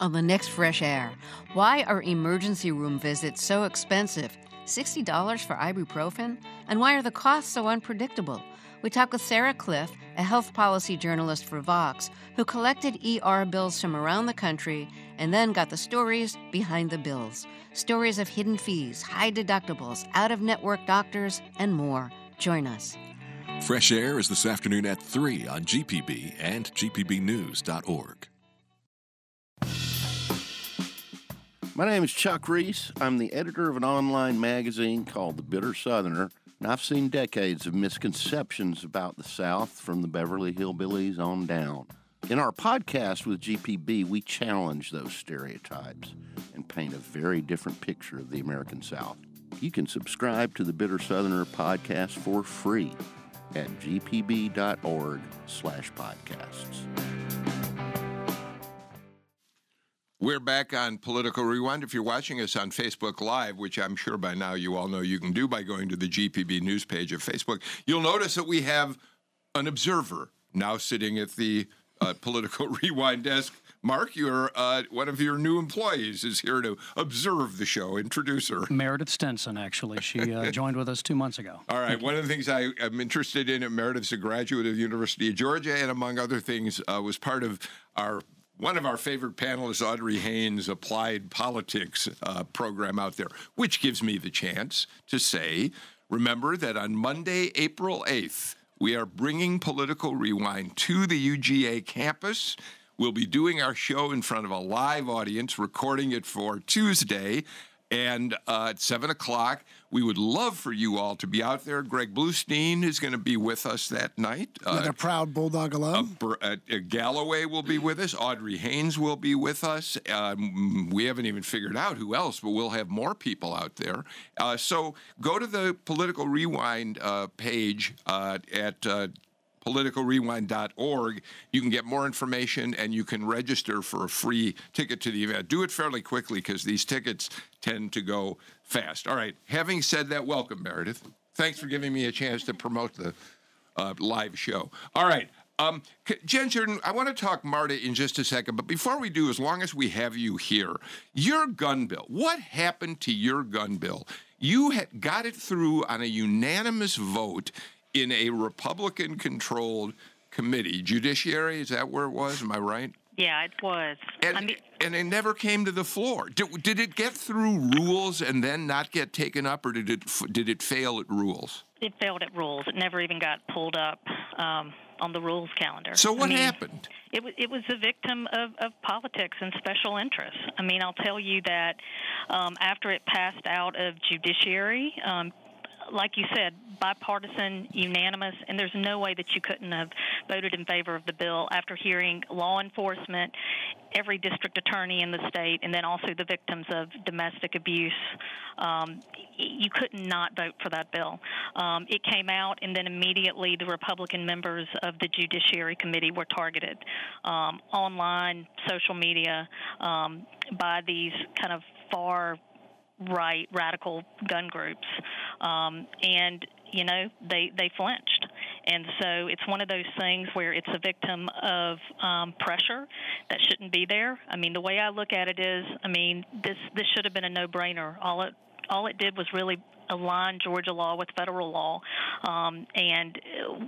On the next Fresh Air, why are emergency room visits so expensive? $60 for ibuprofen? And why are the costs so unpredictable? We talk with Sarah Kliff, a health policy journalist for Vox, who collected ER bills from around the country and then got the stories behind the bills. Stories of hidden fees, high deductibles, out of network doctors, and more. Join us. Fresh Air is this afternoon at 3 on GPB and GPBnews.org. My name is Chuck Reece. I'm the editor of an online magazine called The Bitter Southerner, I've seen decades of misconceptions about the South from the Beverly Hillbillies on down. In our podcast with GPB, we challenge those stereotypes and paint a very different picture of the American South. You can subscribe to the Bitter Southerner podcast for free at gpb.org slash podcasts. We're back on Political Rewind. If you're watching us on Facebook Live, which I'm sure by now you all know you can do by going to the GPB news page of Facebook, you'll notice that we have an observer now sitting at the uh, Political Rewind desk. Mark, you're uh, one of your new employees is here to observe the show. Introduce her. Meredith Stenson, actually. She uh, joined with us two months ago. All right. One of the things I am interested in, Meredith's a graduate of the University of Georgia, and among other things, uh, was part of our one of our favorite panelists, Audrey Haynes' Applied Politics uh, program out there, which gives me the chance to say, remember that on Monday, April 8th, we are bringing Political Rewind to the UGA campus. We'll be doing our show in front of a live audience, recording it for Tuesday And uh, at 7 o'clock, we would love for you all to be out there. Greg Bluestein is going to be with us that night. Another Uh, proud Bulldog alum. Uh, uh, Galloway will be with us. Audrey Haynes will be with us. Um, we haven't even figured out who else, but we'll have more people out there. Uh, so go to the Political Rewind uh, page uh, at. Politicalrewind.org. You can get more information and you can register for a free ticket to the event. Do it fairly quickly because these tickets tend to go fast. All right. Having said that, welcome, Meredith. Thanks for giving me a chance to promote the uh, live show. All right. Um, Jen Jordan, I want to talk MARTA in just a second, but before we do, as long as we have you here, your gun bill, what happened to your gun bill? You had got it through on a unanimous vote in a Republican controlled committee. Judiciary, is that where it was? Am I right? Yeah, it was. And, I mean, and it never came to the floor. Did, did it get through rules and then not get taken up, or did it did it fail at rules? it failed at rules. It never even got pulled up um, on the rules calendar. So what I mean, happened? It was it was a victim of, of politics and special interests. I mean, I'll tell you that um, after it passed out of judiciary. Um, like you said, bipartisan, unanimous, and there's no way that you couldn't have voted in favor of the bill after hearing law enforcement, every district attorney in the state, and then also the victims of domestic abuse. Um, you could not vote for that bill. Um, it came out, and then immediately the Republican members of the Judiciary Committee were targeted um, online, social media, um, by these kind of far right radical gun groups. Um, and you know they they flinched. And so it's one of those things where it's a victim of um, pressure that shouldn't be there. I mean the way i look at it is i mean this this should have been a no brainer all it all it did was really align Georgia law with federal law. Um, and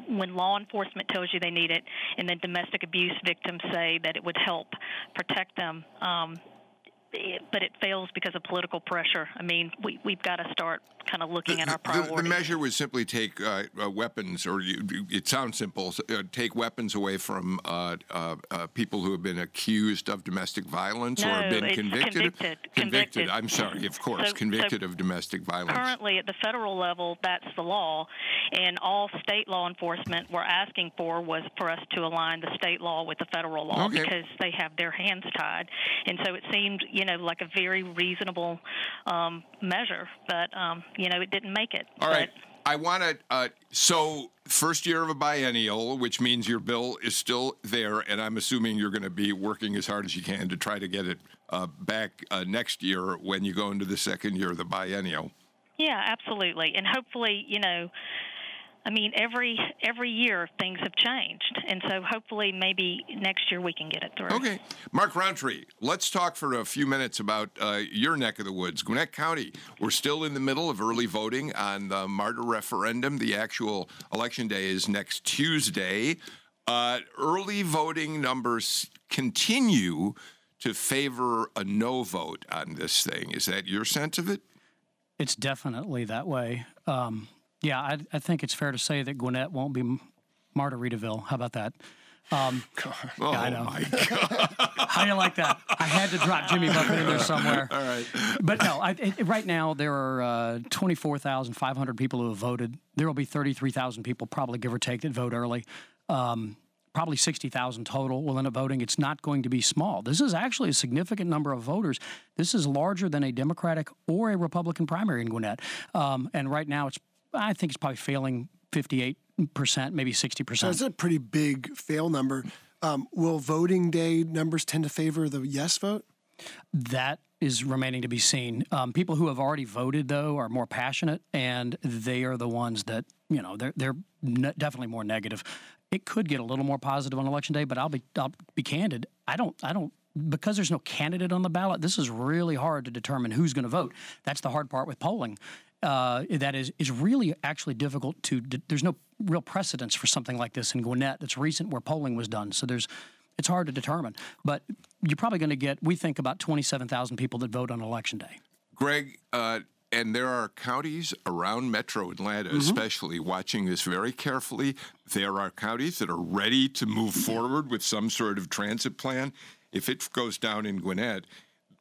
when law enforcement tells you they need it, and then domestic abuse victims say that it would help protect them, um, but it fails because of political pressure. I mean, we, we've got to start kind of looking at our The- priorities. The, measure would simply take uh, uh, weapons, or you, it sounds simple, uh, take weapons away from uh, uh, uh, people who have been accused of domestic violence or have been it's convicted. convicted. Convicted. I'm sorry, of course, So- convicted so of domestic violence. Currently, at the federal level, that's the law, and all state law enforcement were asking for was for us to align the state law with the federal law Okay. because they have their hands tied, and so it seemed, you know, like a very reasonable um, measure, but um, you know, it didn't make it. All right. I want to. Uh, so, first year of a biennial, which means your bill is still there, and I'm assuming you're going to be working as hard as you can to try to get it uh, back uh, next year when you go into the second year of the biennial. Yeah, absolutely, and hopefully, you know, I mean, every every year things have changed, and so hopefully, maybe next year we can get it through. Okay. Mark Rountree, let's talk for a few minutes about uh, your neck of the woods, Gwinnett County. We're still in the middle of early voting on the MARTA referendum. The actual election day is next Tuesday. Uh, early voting numbers continue to favor a no vote on this thing. Is that your sense of it? It's definitely that way. Um, yeah, I, I think it's fair to say that Gwinnett won't be Margaritaville. How about that? Um, Oh, I know. my God. How do you like that? I had to drop Jimmy Buffett in there somewhere. All right. But no, I, it, right now there are uh, 24,500 people who have voted. There will be 33,000 people, probably give or take, that vote early. Um, probably 60,000 total will end up voting. It's not going to be small. This is actually a significant number of voters. This is larger than a Democratic or a Republican primary in Gwinnett. Um, and right now, it's I think it's probably failing 58 percent, maybe 60 So percent. it's a pretty big fail number. Um, will voting day numbers tend to favor the yes vote? That is remaining to be seen. Um, people who have already voted, though, are more passionate, and they are the ones that you know they're they're ne- definitely more negative. It could get a little more positive on election day, but I'll be I'll be candid. I don't I don't because there's no candidate on the ballot. This is really hard to determine who's going to vote. That's the hard part with polling. Uh, that is is really actually difficult to. there's no real precedence for something like this in Gwinnett that's recent where polling was done. So there's it's hard to determine. But you're probably going to get, we think, about 27,000 people that vote on election day. Greg, uh, and there are counties around Metro Atlanta, especially, watching this very carefully. There are counties that are ready to move forward with some sort of transit plan. If it goes down in Gwinnett,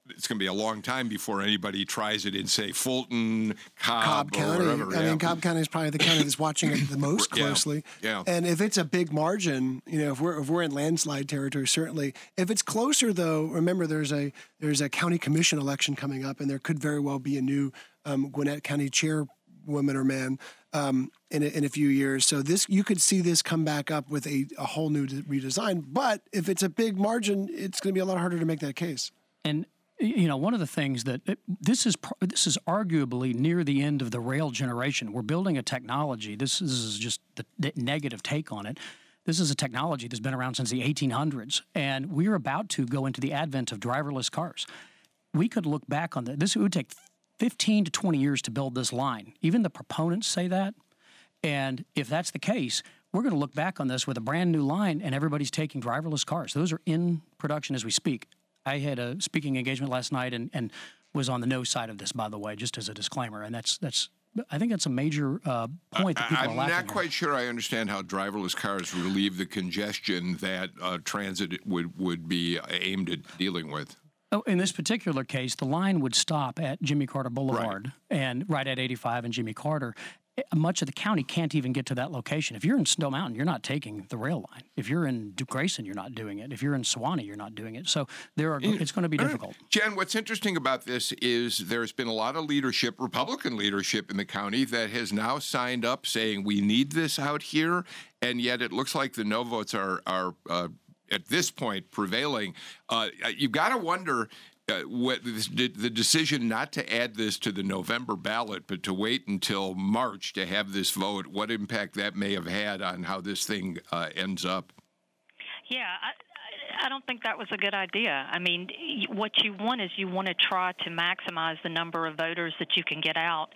it's going to be a long time before anybody tries it in, say, Fulton, Cobb, Cobb or County. wherever. I yeah. mean, Cobb County is probably the county that's watching it the most Yeah, closely. yeah. And if it's a big margin, you know, if we're if we're in landslide territory, certainly. If it's closer, though, remember there's a there's a county commission election coming up, and there could very well be a new um, Gwinnett County chairwoman or man um, in a, in a few years. So this you could see this come back up with a, a whole new de- redesign. But if it's a big margin, it's going to be a lot harder to make that case. And you know, one of the things that this is this is arguably near the end of the rail generation. We're building a technology. This is, this is just the, the negative take on it. This is a technology that's been around since the 1800s, and we're about to go into the advent of driverless cars. We could look back on that. This it would take 15 to 20 years to build this line. Even the proponents say that. And if that's the case, we're going to look back on this with a brand new line, and everybody's taking driverless cars. Those are in production as we speak. I had a speaking engagement last night and, and was on the no side of this, by the way, just as a disclaimer. And that's that's I think that's a major uh, point that people I'm are laughing not at. quite sure I understand how driverless cars relieve the congestion that uh, transit would, would be aimed at dealing with. Oh, in this particular case, the line would stop at Jimmy Carter Boulevard and right at 85 and Jimmy Carter. Much of the county can't even get to that location. If you're in Stone Mountain, you're not taking the rail line. If you're in Grayson, you're not doing it. If you're in Suwanee, you're not doing it. So there are. It's going to be difficult. Jen, what's interesting about this is there's been a lot of leadership, Republican leadership in the county, that has now signed up saying we need this out here, and yet it looks like the no votes are are uh, at this point prevailing. Uh, you've got to wonder. Uh, what the decision not to add this to the November ballot, but to wait until March to have this vote, what impact that may have had on how this thing uh, ends up. Yeah, I, don't think that was a good idea. I mean, what you want is you want to try to maximize the number of voters that you can get out.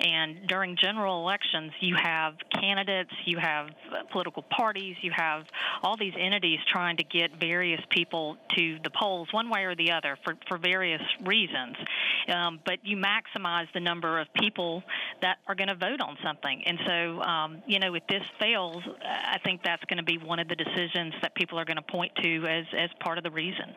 And during general elections, you have candidates, you have political parties, you have all these entities trying to get various people to the polls one way or the other for, for various reasons. Um, but you maximize the number of people that are going to vote on something. And so, um, you know, if this fails, I think that's going to be one of the decisions that people are going to point to as, as part of the reason.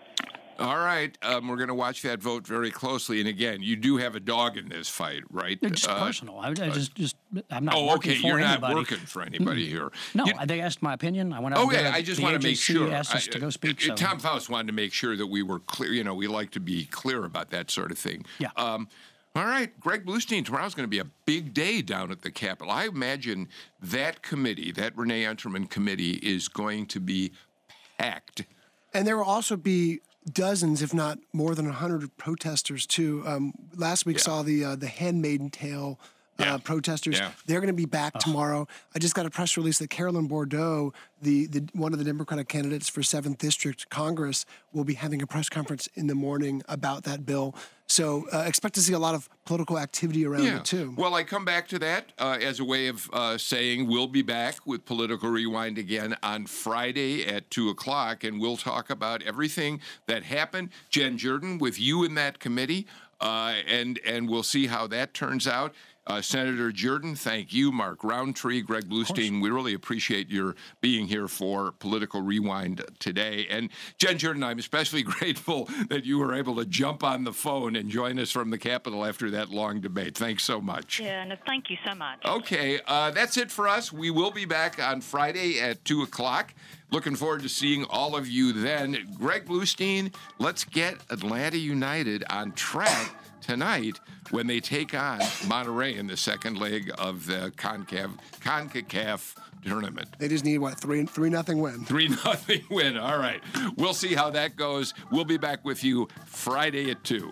All right, um, we're going to watch that vote very closely. And again, you do have a dog in this fight, right? It's Uh, personal. I, I just, just, I'm not. Oh, working okay. For You're not working for anybody here. No, You- they asked my opinion. I went out. And did yeah, it. I just The want to make AJC sure. Asked us I- to go speak. uh, so. Tom Faust wanted to make sure that we were clear. You know, we like to be clear about that sort of thing. Yeah. Um, all right, Greg Bluestein. Tomorrow's going to be a big day down at the Capitol. I imagine that committee, that Renee Unterman committee, is going to be packed. And there will also be dozens, if not more than 100 protesters, too. Um, last week saw the uh, the Handmaiden Tale uh, protesters. Yeah. They're going to be back tomorrow. I just got a press release that Carolyn Bourdeaux, the, the one of the Democratic candidates for 7th District Congress, will be having a press conference in the morning about that bill. So uh, expect to see a lot of political activity around it, too. Well, I come back to that uh, as a way of uh, saying we'll be back with Political Rewind again on Friday at 2 o'clock, and we'll talk about everything that happened. Jen Jordan with you in that committee, uh, and, and we'll see how that turns out. Uh, Senator Jordan, thank you. Mark Rountree, Greg Bluestein, we really appreciate your being here for Political Rewind today. And Jen Jordan, I'm especially grateful that you were able to jump on the phone and join us from the Capitol after that long debate. Thanks so much. Yeah, no, thank you so much. Okay, uh, that's it for us. We will be back on Friday at 2 o'clock. Looking forward to seeing all of you then. Greg Bluestein, let's get Atlanta United on track tonight when they take on Monterrey in the second leg of the CONCACAF, CONCACAF tournament. They just need, what, 3 3 nothing win? 3 nothing win. All right. We'll see how that goes. We'll be back with you Friday at 2.